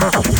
What?